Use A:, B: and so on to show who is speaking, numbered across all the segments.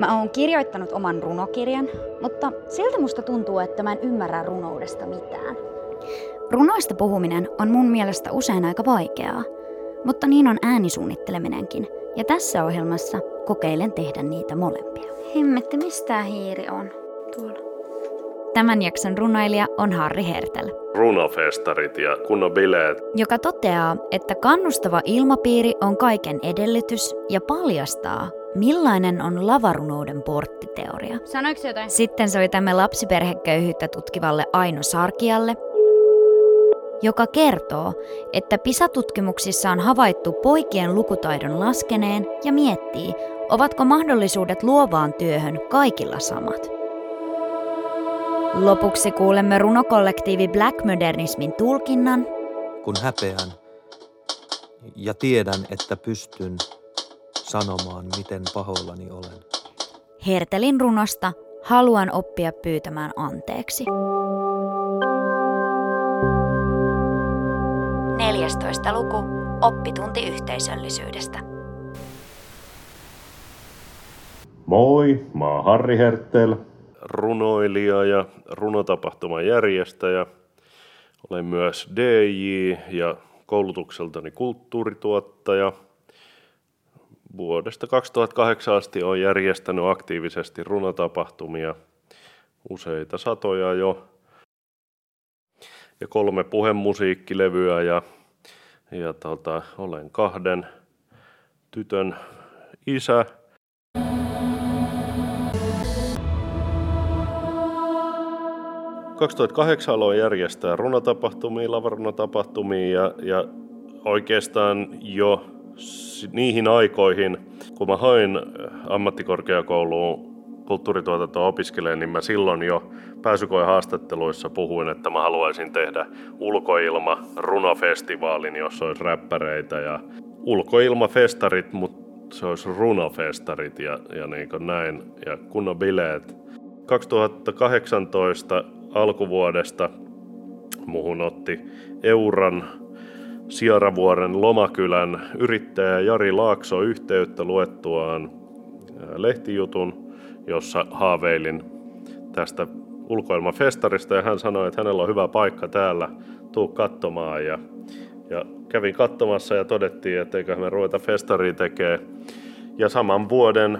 A: Mä oon kirjoittanut oman runokirjan, mutta siltä musta tuntuu, että mä en ymmärrä runoudesta mitään.
B: Runoista puhuminen on mun mielestä usein aika vaikeaa, mutta niin on äänisuunnitteleminenkin. Ja tässä ohjelmassa kokeilen tehdä niitä molempia.
A: Hemmetti, mistä hiiri on? Tuolla.
B: Tämän jakson runoilija on Harri Hertel,
C: runofestarit ja kunnon bileet.
B: joka toteaa, että kannustava ilmapiiri on kaiken edellytys ja paljastaa, millainen on lavarunouden porttiteoria.
A: Sanoiko jotain?
B: Sitten soitamme lapsiperheköyhyyttä tutkivalle Aino Sarkialle, joka kertoo, että PISA-tutkimuksissa on havaittu poikien lukutaidon laskeneen ja miettii, ovatko mahdollisuudet luovaan työhön kaikilla samat. Lopuksi kuulemme runokollektiivi Black Modernismin tulkinnan
D: kun häpeän ja tiedän, että pystyn sanomaan, miten pahoillani olen.
B: Hertelin runosta Haluan oppia pyytämään anteeksi. 14. luku. Oppitunti yhteisöllisyydestä.
C: Moi, mä oon Harri Hertel, runoilija ja runotapahtuman järjestäjä. Olen myös DJ ja koulutukseltani kulttuurituottaja. Vuodesta 2008 asti olen järjestänyt aktiivisesti runotapahtumia, useita satoja jo, ja kolme puhemusiikkilevyä ja, ja tota, olen kahden tytön isä. – 2008 aloin järjestää runotapahtumia, lavarunotapahtumia ja, ja oikeastaan jo niihin aikoihin, kun mä hain ammattikorkeakouluun kulttuurituotantoa opiskelemaan, niin mä silloin jo pääsykoe haastatteluissa puhuin, että mä haluaisin tehdä ulkoilma runofestivaalin, jossa olisi räppäreitä ja ulkoilmafestarit, mutta se olisi runofestarit ja, ja niin kuin näin ja kunnon bileet. 2018 alkuvuodesta muhun otti Euran Siaravuoren Lomakylän yrittäjä Jari Laakso yhteyttä luettuaan lehtijutun, jossa haaveilin tästä ulkoilmafestarista ja hän sanoi, että hänellä on hyvä paikka täällä, tuu katsomaan ja, ja kävin katsomassa ja todettiin, että eiköhän me ruveta festaria tekee. Ja saman vuoden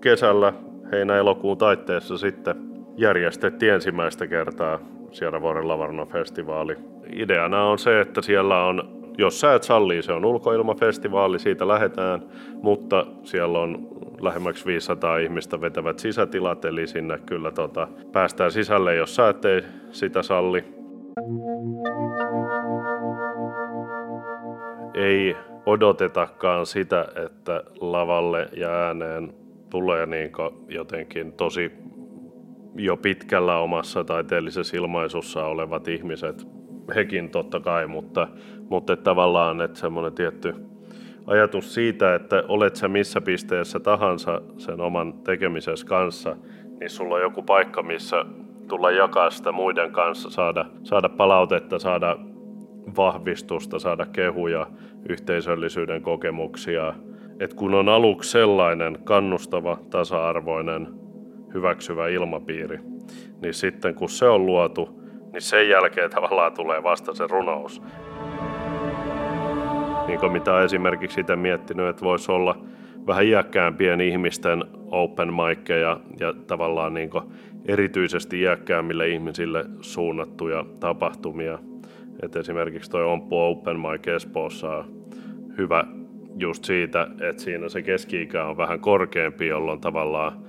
C: kesällä heinä-elokuun taitteessa sitten järjestettiin ensimmäistä kertaa Sieravuoren Lavarno-festivaali. Ideana on se, että siellä on, jos sä et sallii, se on ulkoilmafestivaali, siitä lähdetään, mutta siellä on lähemmäksi 500 ihmistä vetävät sisätilat, eli sinne kyllä tota, päästään sisälle, jos sä et sitä salli. Ei odotetakaan sitä, että lavalle ja ääneen tulee niin jotenkin tosi jo pitkällä omassa taiteellisessa ilmaisussa olevat ihmiset, hekin totta kai, mutta, mutta että tavallaan että semmoinen tietty ajatus siitä, että olet sä missä pisteessä tahansa sen oman tekemisessä kanssa, niin sulla on joku paikka, missä tulla jakaa sitä muiden kanssa, saada, saada palautetta, saada vahvistusta, saada kehuja, yhteisöllisyyden kokemuksia. Et kun on aluksi sellainen kannustava, tasa-arvoinen, hyväksyvä ilmapiiri, niin sitten kun se on luotu, niin sen jälkeen tavallaan tulee vasta se runous. Niin kuin mitä esimerkiksi itse miettinyt, että voisi olla vähän iäkkäämpien ihmisten open mickeja ja tavallaan niin erityisesti iäkkäämmille ihmisille suunnattuja tapahtumia. Et esimerkiksi toi Omppu Open Mic Espoossa on hyvä just siitä, että siinä se keski-ikä on vähän korkeampi, jolloin tavallaan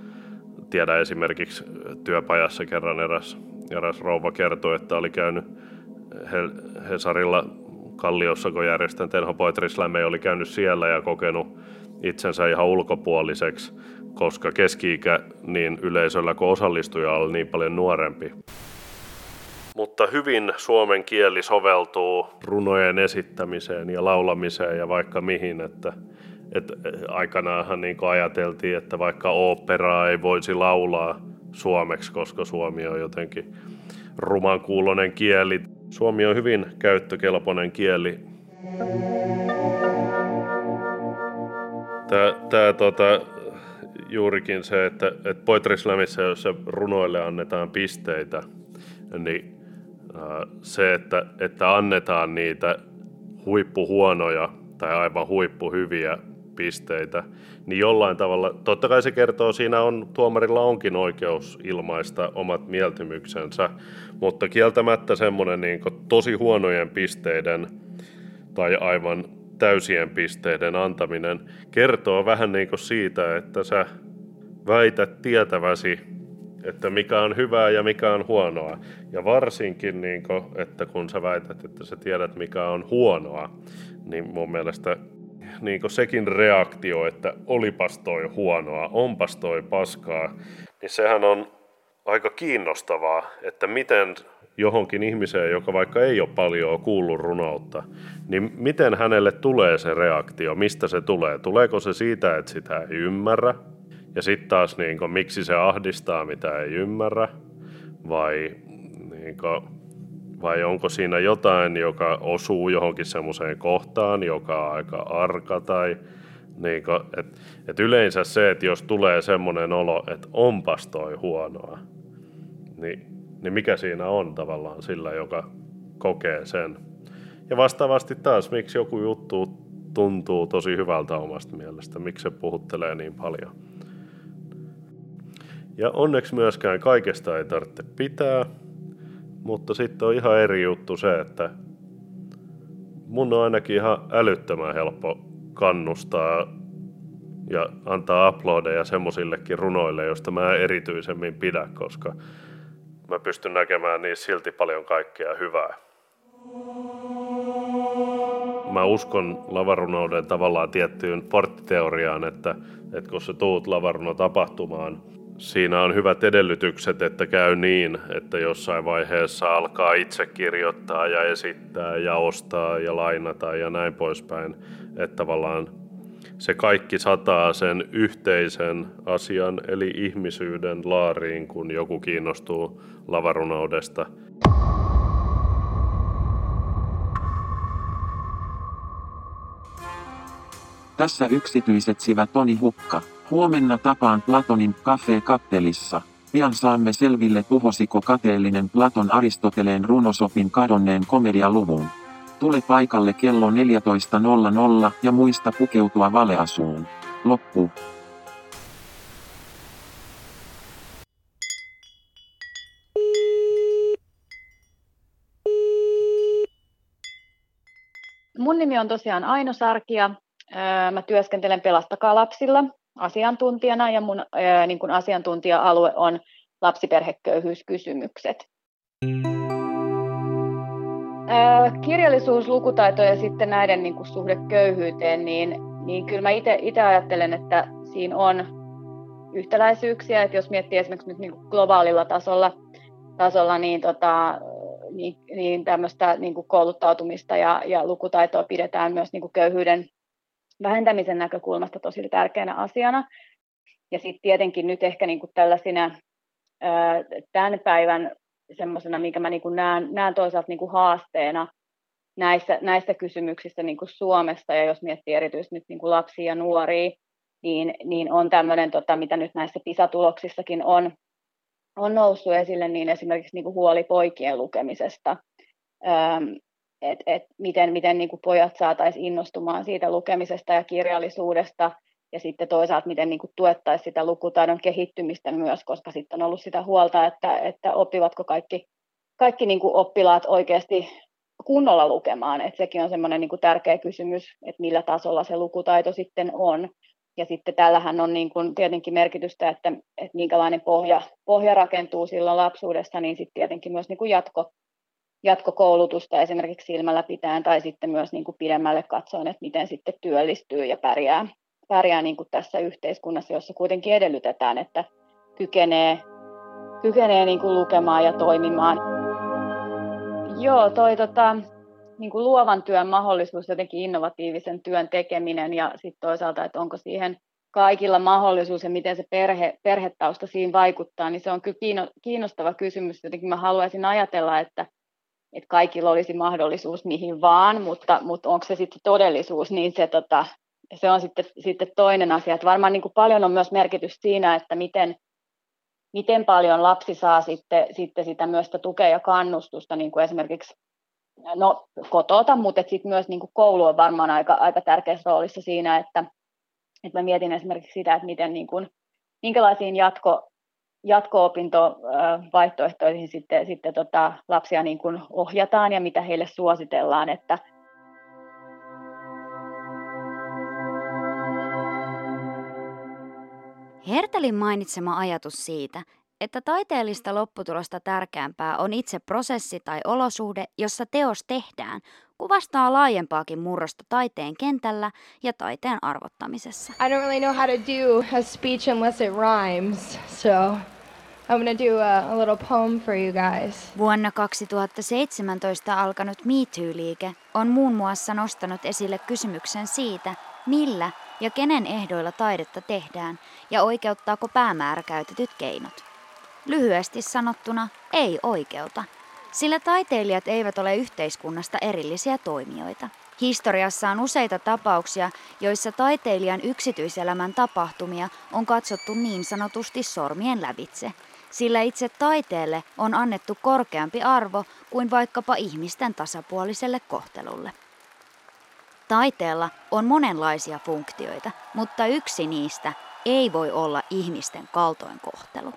C: tiedä esimerkiksi työpajassa kerran eräs, eräs rouva kertoi, että oli käynyt Hesarilla Kalliossa, kun järjestän Tenho Poetry Slam, oli käynyt siellä ja kokenut itsensä ihan ulkopuoliseksi, koska keski-ikä niin yleisöllä kuin osallistujalla on niin paljon nuorempi. Mutta hyvin suomen kieli soveltuu runojen esittämiseen ja laulamiseen ja vaikka mihin, että, että aikanaanhan niin ajateltiin, että vaikka operaa ei voisi laulaa suomeksi, koska suomi on jotenkin rumankuulonen kieli. Suomi on hyvin käyttökelpoinen kieli. Tämä, tämä tota, juurikin se, että, että Poetry Slamissa, jossa runoille annetaan pisteitä, niin se, että, että annetaan niitä huippuhuonoja tai aivan huippuhyviä pisteitä, niin jollain tavalla, totta kai se kertoo, siinä on, tuomarilla onkin oikeus ilmaista omat mieltymyksensä, mutta kieltämättä semmoinen niin tosi huonojen pisteiden tai aivan täysien pisteiden antaminen kertoo vähän niin kuin siitä, että sä väität tietäväsi, että mikä on hyvää ja mikä on huonoa. Ja varsinkin, niin kuin, että kun sä väität, että sä tiedät mikä on huonoa, niin mun mielestä niin sekin reaktio, että olipas toi huonoa, onpas toi paskaa, niin sehän on aika kiinnostavaa, että miten johonkin ihmiseen, joka vaikka ei ole paljon kuullut runoutta, niin miten hänelle tulee se reaktio, mistä se tulee? Tuleeko se siitä, että sitä ei ymmärrä? Ja sitten taas, niin kuin, miksi se ahdistaa, mitä ei ymmärrä? Vai, niin kuin, vai onko siinä jotain, joka osuu johonkin semmoiseen kohtaan, joka on aika arka tai niin kuin, et, et yleensä se, että jos tulee semmoinen olo, että onpas toi huonoa, niin, niin mikä siinä on tavallaan sillä, joka kokee sen. Ja vastaavasti taas, miksi joku juttu tuntuu tosi hyvältä omasta mielestä, miksi se puhuttelee niin paljon. Ja onneksi myöskään kaikesta ei tarvitse pitää, mutta sitten on ihan eri juttu se, että mun on ainakin ihan älyttömän helppo kannustaa ja antaa uploadeja semmoisillekin runoille, joista mä erityisemmin pidä, koska mä pystyn näkemään niissä silti paljon kaikkea hyvää. Mä uskon lavarunouden tavallaan tiettyyn porttiteoriaan, että, että kun sä tuut lavaruno tapahtumaan, siinä on hyvät edellytykset, että käy niin, että jossain vaiheessa alkaa itse kirjoittaa ja esittää ja ostaa ja lainata ja näin poispäin. Että tavallaan se kaikki sataa sen yhteisen asian eli ihmisyyden laariin, kun joku kiinnostuu lavarunoudesta.
E: Tässä yksityiset sivät Toni Hukka. Huomenna tapaan Platonin Cafe Kappelissa. Pian saamme selville tuhosiko kateellinen Platon Aristoteleen runosopin kadonneen komedialuvun. Tule paikalle kello 14.00 ja muista pukeutua valeasuun. Loppu.
F: Mun nimi on tosiaan Aino Sarkia. Mä työskentelen Pelastakaa lapsilla asiantuntijana ja mun ää, niin kuin asiantuntija-alue on lapsiperheköyhyyskysymykset. Ää, kirjallisuus, lukutaito ja sitten näiden niin kuin suhde köyhyyteen, niin, niin kyllä mä itse ajattelen, että siinä on yhtäläisyyksiä, että jos miettii esimerkiksi nyt niin kuin globaalilla tasolla, tasolla niin, tota, niin, niin tämmöistä niin kuin kouluttautumista ja, ja lukutaitoa pidetään myös niin kuin köyhyyden vähentämisen näkökulmasta tosi tärkeänä asiana. Ja sitten tietenkin nyt ehkä niin kuin tällaisina tämän päivän semmoisena, minkä mä niin näen, näen toisaalta niin kuin haasteena näissä, näissä kysymyksissä niin kuin Suomessa, ja jos miettii erityisesti nyt niin kuin lapsia ja nuoria, niin, niin on tämmöinen, tota, mitä nyt näissä PISA-tuloksissakin on, on noussut esille, niin esimerkiksi niin kuin huoli poikien lukemisesta että et miten, miten niin kuin pojat saataisiin innostumaan siitä lukemisesta ja kirjallisuudesta, ja sitten toisaalta miten niin kuin tuettaisiin sitä lukutaidon kehittymistä myös, koska sitten on ollut sitä huolta, että, että oppivatko kaikki, kaikki niin kuin oppilaat oikeasti kunnolla lukemaan. että sekin on semmoinen niin kuin tärkeä kysymys, että millä tasolla se lukutaito sitten on. Ja sitten tällähän on niin kuin tietenkin merkitystä, että, että minkälainen pohja, pohja rakentuu silloin lapsuudessa, niin sitten tietenkin myös niin kuin jatko, jatkokoulutusta esimerkiksi silmällä pitäen tai sitten myös niin kuin pidemmälle katsoen, että miten sitten työllistyy ja pärjää, pärjää niin kuin tässä yhteiskunnassa, jossa kuitenkin edellytetään, että kykenee, kykenee niin kuin lukemaan ja toimimaan. Joo, toi tota, niin kuin luovan työn mahdollisuus, jotenkin innovatiivisen työn tekeminen ja sitten toisaalta, että onko siihen kaikilla mahdollisuus ja miten se perhe, perhetausta siinä vaikuttaa, niin se on kyllä kiinnostava kysymys. Jotenkin mä haluaisin ajatella, että, että kaikilla olisi mahdollisuus mihin vaan, mutta, mutta onko se sitten todellisuus, niin se, tota, se on sitten, sitten toinen asia. Että varmaan niin kuin paljon on myös merkitys siinä, että miten, miten paljon lapsi saa sitten, sitten sitä myös sitä tukea ja kannustusta, niin kuin esimerkiksi no, kotota, mutta sitten myös niin kuin koulu on varmaan aika, aika tärkeässä roolissa siinä, että, että mä mietin esimerkiksi sitä, että miten niin kuin, minkälaisiin jatko, jatko-opintovaihtoehtoihin sitten, sitten tota lapsia niin kuin ohjataan ja mitä heille suositellaan, että,
B: Hertelin mainitsema ajatus siitä, että taiteellista lopputulosta tärkeämpää on itse prosessi tai olosuhde, jossa teos tehdään, kuvastaa laajempaakin murrosta taiteen kentällä ja taiteen arvottamisessa.
G: I don't really know how to do a speech unless it rhymes, so I'm gonna do a, a little poem for you guys.
B: Vuonna 2017 alkanut Me Too-liike on muun muassa nostanut esille kysymyksen siitä, millä ja kenen ehdoilla taidetta tehdään ja oikeuttaako päämäärä käytetyt keinot. Lyhyesti sanottuna ei oikeuta, sillä taiteilijat eivät ole yhteiskunnasta erillisiä toimijoita. Historiassa on useita tapauksia, joissa taiteilijan yksityiselämän tapahtumia on katsottu niin sanotusti sormien lävitse, sillä itse taiteelle on annettu korkeampi arvo kuin vaikkapa ihmisten tasapuoliselle kohtelulle. Taiteella on monenlaisia funktioita, mutta yksi niistä ei voi olla ihmisten kaltoinkohtelu.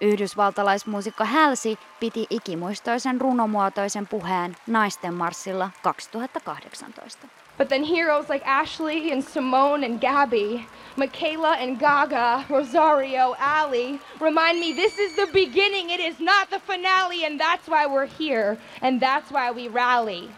B: Yhdysvaltalaismuusikko Halsey piti ikimuistoisen runomuotoisen puheen naisten marssilla 2018.
G: But then heroes like Ashley and Simone and Gabby, Michaela and Gaga, Rosario, Ali remind me this is the beginning, it is not the finale, and that's why we're here, and that's why we rally.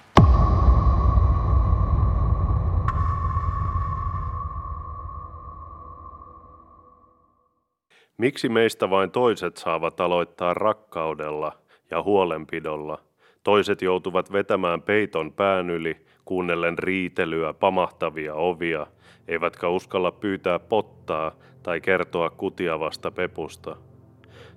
C: Miksi meistä vain toiset saavat aloittaa rakkaudella ja huolenpidolla? Toiset joutuvat vetämään peiton pään yli, kuunnellen riitelyä, pamahtavia ovia, eivätkä uskalla pyytää pottaa tai kertoa kutiavasta pepusta.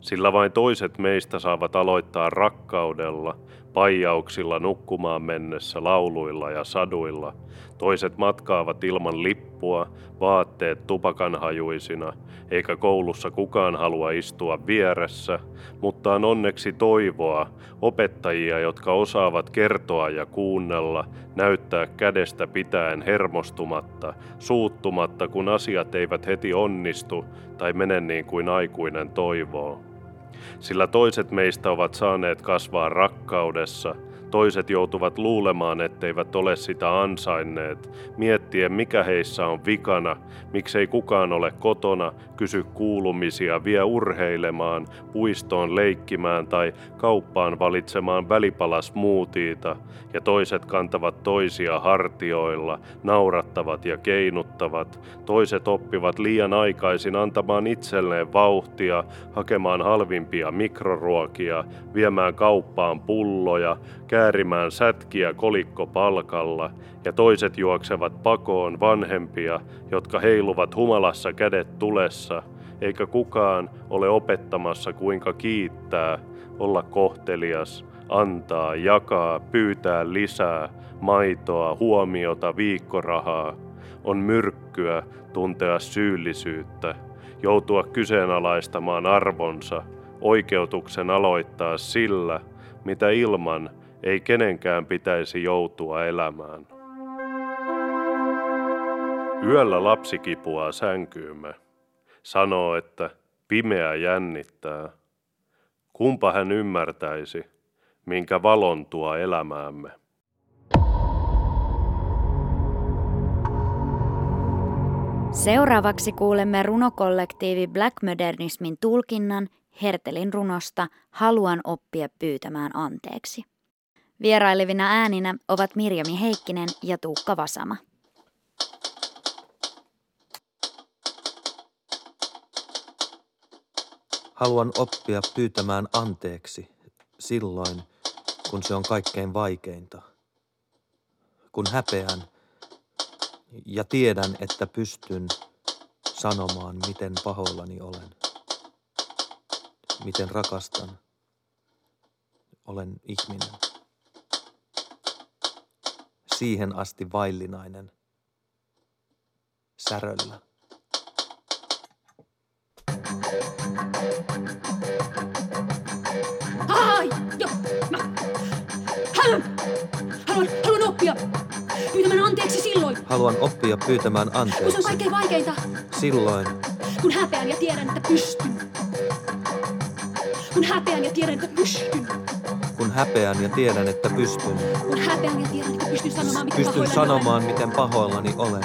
C: Sillä vain toiset meistä saavat aloittaa rakkaudella, paijauksilla nukkumaan mennessä, lauluilla ja saduilla. Toiset matkaavat ilman lippua, vaatteet tupakanhajuisina, eikä koulussa kukaan halua istua vieressä, mutta on onneksi toivoa, opettajia, jotka osaavat kertoa ja kuunnella, näyttää kädestä pitäen hermostumatta, suuttumatta, kun asiat eivät heti onnistu tai mene niin kuin aikuinen toivoo sillä toiset meistä ovat saaneet kasvaa rakkaudessa, toiset joutuvat luulemaan, etteivät ole sitä ansainneet, miettien mikä heissä on vikana, miksei kukaan ole kotona, kysy kuulumisia, vie urheilemaan, puistoon leikkimään tai kauppaan valitsemaan välipalasmuutiita, ja toiset kantavat toisia hartioilla, naurattavat ja keinuttavat, toiset oppivat liian aikaisin antamaan itselleen vauhtia, hakemaan halvimpia mikroruokia, viemään kauppaan pulloja, käärimään sätkiä kolikkopalkalla, ja toiset juoksevat pakoon vanhempia, jotka heiluvat humalassa kädet tulessa, eikä kukaan ole opettamassa kuinka kiittää, olla kohtelias, antaa, jakaa, pyytää lisää, maitoa, huomiota, viikkorahaa. On myrkkyä tuntea syyllisyyttä, joutua kyseenalaistamaan arvonsa, oikeutuksen aloittaa sillä, mitä ilman ei kenenkään pitäisi joutua elämään. Yöllä lapsi kipuaa sänkyymme. Sanoo, että pimeä jännittää. Kumpa hän ymmärtäisi, minkä valon tuo elämäämme.
B: Seuraavaksi kuulemme runokollektiivi Black Modernismin tulkinnan Hertelin runosta Haluan oppia pyytämään anteeksi. Vierailevina ääninä ovat Mirjami Heikkinen ja Tuukka Vasama.
D: Haluan oppia pyytämään anteeksi silloin, kun se on kaikkein vaikeinta. Kun häpeän ja tiedän, että pystyn sanomaan, miten pahoillani olen. Miten rakastan. Olen ihminen. Siihen asti vaillinainen. Säröllä.
H: Ai, joo. Mä haluan, haluan, haluan oppia pyytämään anteeksi silloin,
D: Haluan oppia pyytämään
H: kun se on
D: anteeksi
H: kaikkein vaikeinta.
D: silloin,
H: Kun häpeän ja tiedän, että pystyn. Kun häpeän ja tiedän, että pystyn.
D: Kun häpeän ja tiedän, että pystyn.
H: Kun häpeän ja tiedän, että pystyn sanomaan, miten
D: Pystyn
H: pahoillani
D: sanomaan, miten pahoillani olen.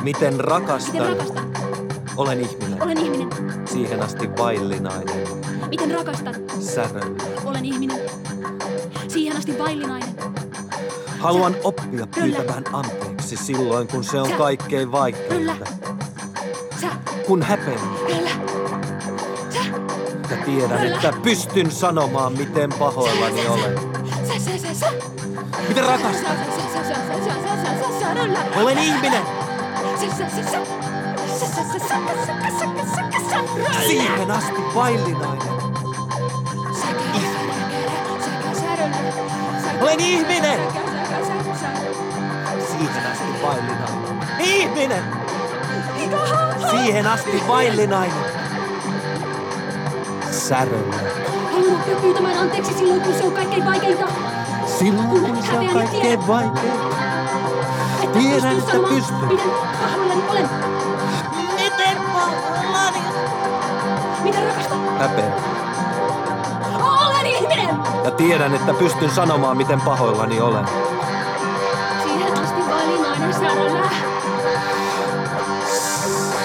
D: Miten rakastan.
H: Miten rakastan.
D: Olen ihminen.
H: Olen ihminen.
D: Siihen asti vaillinainen.
H: Miten rakastan.
D: Säröllä.
H: Olen ihminen. Siihen asti vaillinainen.
D: Haluan oppia pyytämään anteeksi silloin, kun se on
H: Sä-
D: kaikkein vaikeinta.
H: Sä,
D: Kun häpeän
H: kyllä. Sä
D: tiedät, että pystyn sanomaan, miten pahoillani olen. Miten rakastan? Olen ihminen! Siihen asti vaillinainen. Olen ihminen! Siihen asti vaillinainen. Ihminen! Siihen asti vaillinainen. Säröllä.
H: Haluan oppia pyytämään anteeksi silloin, kun se on kaikkein vaikeinta.
D: Silloin kun se on kaikkein vaikeinta.
H: Että
D: Tiedän, että pystyn.
H: Miten pahoillani olen.
D: Miten pahoillani?
H: Miten rakastan.
D: Häpeä.
H: Olen ihminen.
D: Ja tiedän, että pystyn sanomaan, miten pahoillani olen.
H: Siihen asti vaillinainen säröllä.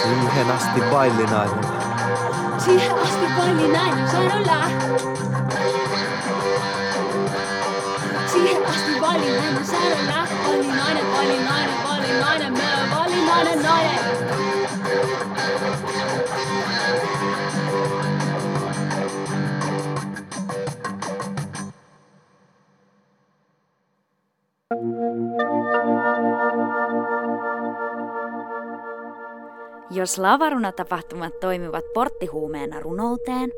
D: Siihen asti vaillinainen
H: siihen asti vain, niin näin sanoilla. Siihen asti valin niin näin sanoilla. Valin niin nainen, valin niin nainen, valin nainen.
B: Jos lavarunatapahtumat toimivat porttihuumeena runouteen,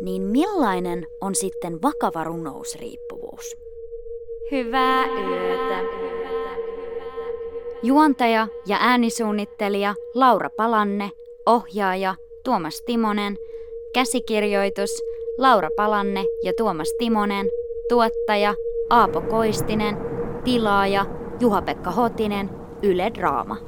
B: niin millainen on sitten vakava runousriippuvuus? Hyvää yötä. Juontaja ja äänisuunnittelija Laura Palanne, ohjaaja Tuomas Timonen, käsikirjoitus Laura Palanne ja Tuomas Timonen, tuottaja Aapo Koistinen, tilaaja Juha-Pekka Hotinen, Yle Draama.